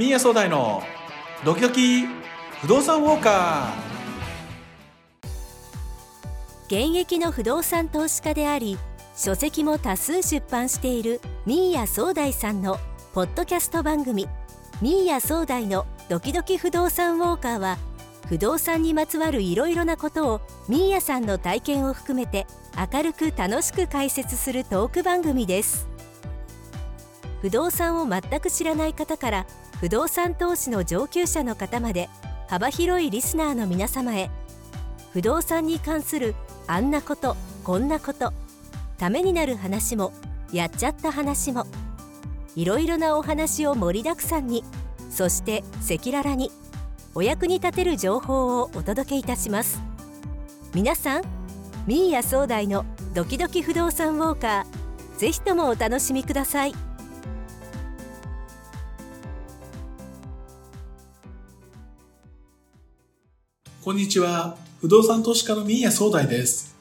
ミーヤ総大のドキドキ不動産ウォーカー。現役の不動産投資家であり書籍も多数出版しているミーヤ総大さんのポッドキャスト番組。ミーヤ総大のドキドキ不動産ウォーカーは不動産にまつわるいろいろなことをミーヤさんの体験を含めて明るく楽しく解説するトーク番組です。不動産を全く知らない方から不動産投資の上級者の方まで幅広いリスナーの皆様へ不動産に関するあんなことこんなことためになる話もやっちゃった話もいろいろなお話を盛りだくさんにそして赤裸々にお役に立てる情報をお届けいたします。皆さんミーヤ総大のドキドキ不動産ウォーカーぜひともお楽しみください。こんにちは不動産投資家のミーヤ総大です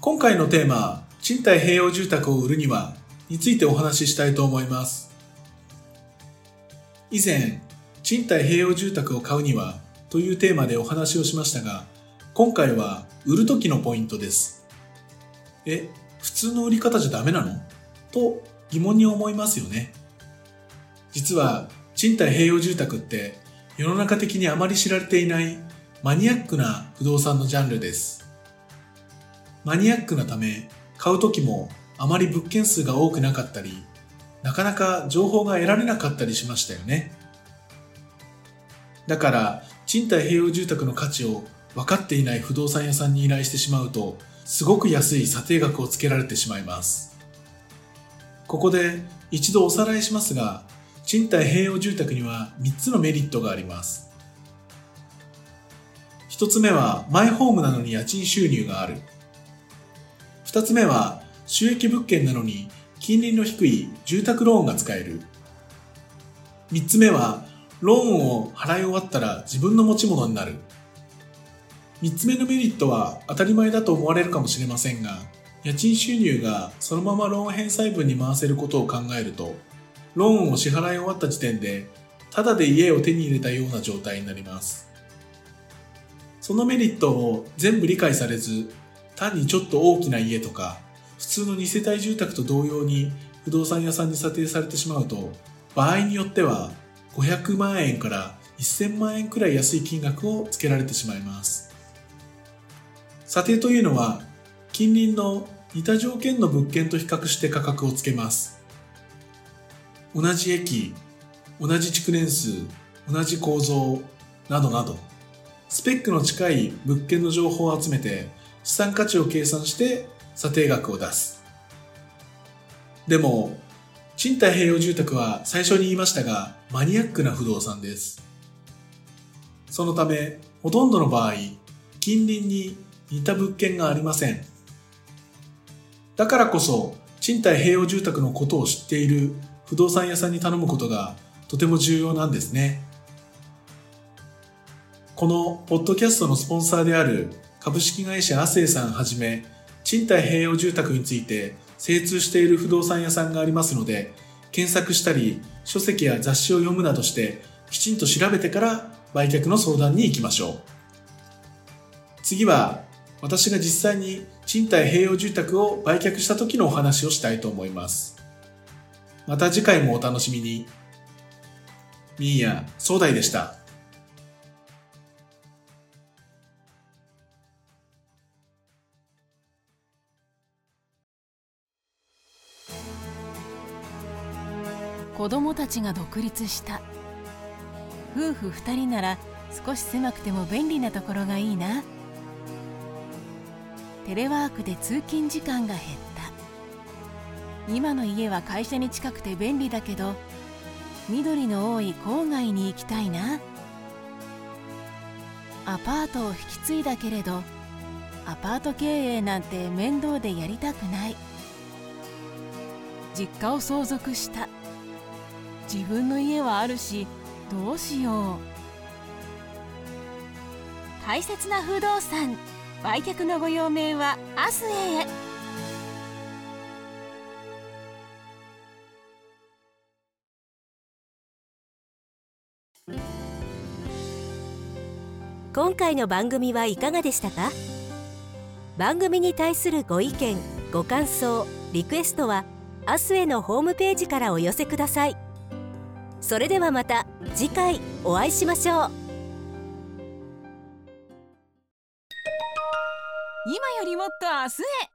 今回のテーマ賃貸併用住宅を売るにはについてお話ししたいと思います以前賃貸併用住宅を買うにはというテーマでお話をしましたが、今回は売る時のポイントです。え、普通の売り方じゃダメなの？と疑問に思いますよね。実は賃貸併用住宅って世の中的にあまり知られていないマニアックな不動産のジャンルです。マニアックなため買う時もあまり物件数が多くなかったり、なかなか情報が得られなかったりしましたよね。だから、賃貸併用住宅の価値を分かっていない不動産屋さんに依頼してしまうと、すごく安い査定額をつけられてしまいます。ここで一度おさらいしますが、賃貸併用住宅には3つのメリットがあります。1つ目はマイホームなのに家賃収入がある。2つ目は収益物件なのに金利の低い住宅ローンが使える。3つ目はローンを払い終わったら自分の持ち物になる。3つ目のメリットは当たり前だと思われるかもしれませんが、家賃収入がそのままローン返済分に回せることを考えると、ローンを支払い終わった時点で、ただで家を手に入れたような状態になります。そのメリットを全部理解されず、単にちょっと大きな家とか、普通の2世帯住宅と同様に不動産屋さんに査定されてしまうと、場合によっては500万円から1000万円くらい安い金額をつけられてしまいます。査定というのは、近隣の似た条件の物件と比較して価格をつけます。同じ駅、同じ築年数、同じ構造、などなど、スペックの近い物件の情報を集めて、資産価値を計算して査定額を出す。でも、賃貸併用住宅は最初に言いましたが、マニアックな不動産です。そのため、ほとんどの場合、近隣に似た物件がありません。だからこそ、賃貸併用住宅のことを知っている不動産屋さんに頼むことがとても重要なんですね。このポッドキャストのスポンサーである株式会社亜生さんはじめ、賃貸併用住宅について精通している不動産屋さんがありますので、検索したり、書籍や雑誌を読むなどして、きちんと調べてから売却の相談に行きましょう。次は、私が実際に賃貸併用住宅を売却した時のお話をしたいと思います。また次回もお楽しみに。ミーヤ、壮大でした。子供たちが独立した。夫婦2人なら少し狭くても便利なところがいいな。テレワークで通勤時間が減った。今の家は会社に近くて便利だけど緑の多い郊外に行きたいな。アパートを引き継いだけれどアパート経営なんて面倒でやりたくない。実家を相続した。自分の家はあるしどうしよう。大切な不動産売却のご用命は明日へ。今回の番組はいかがでしたか？番組に対するご意見ご感想リクエストはアスへのホームページからお寄せください。それではまた次回お会いしましょう。今よりもっと明日へ。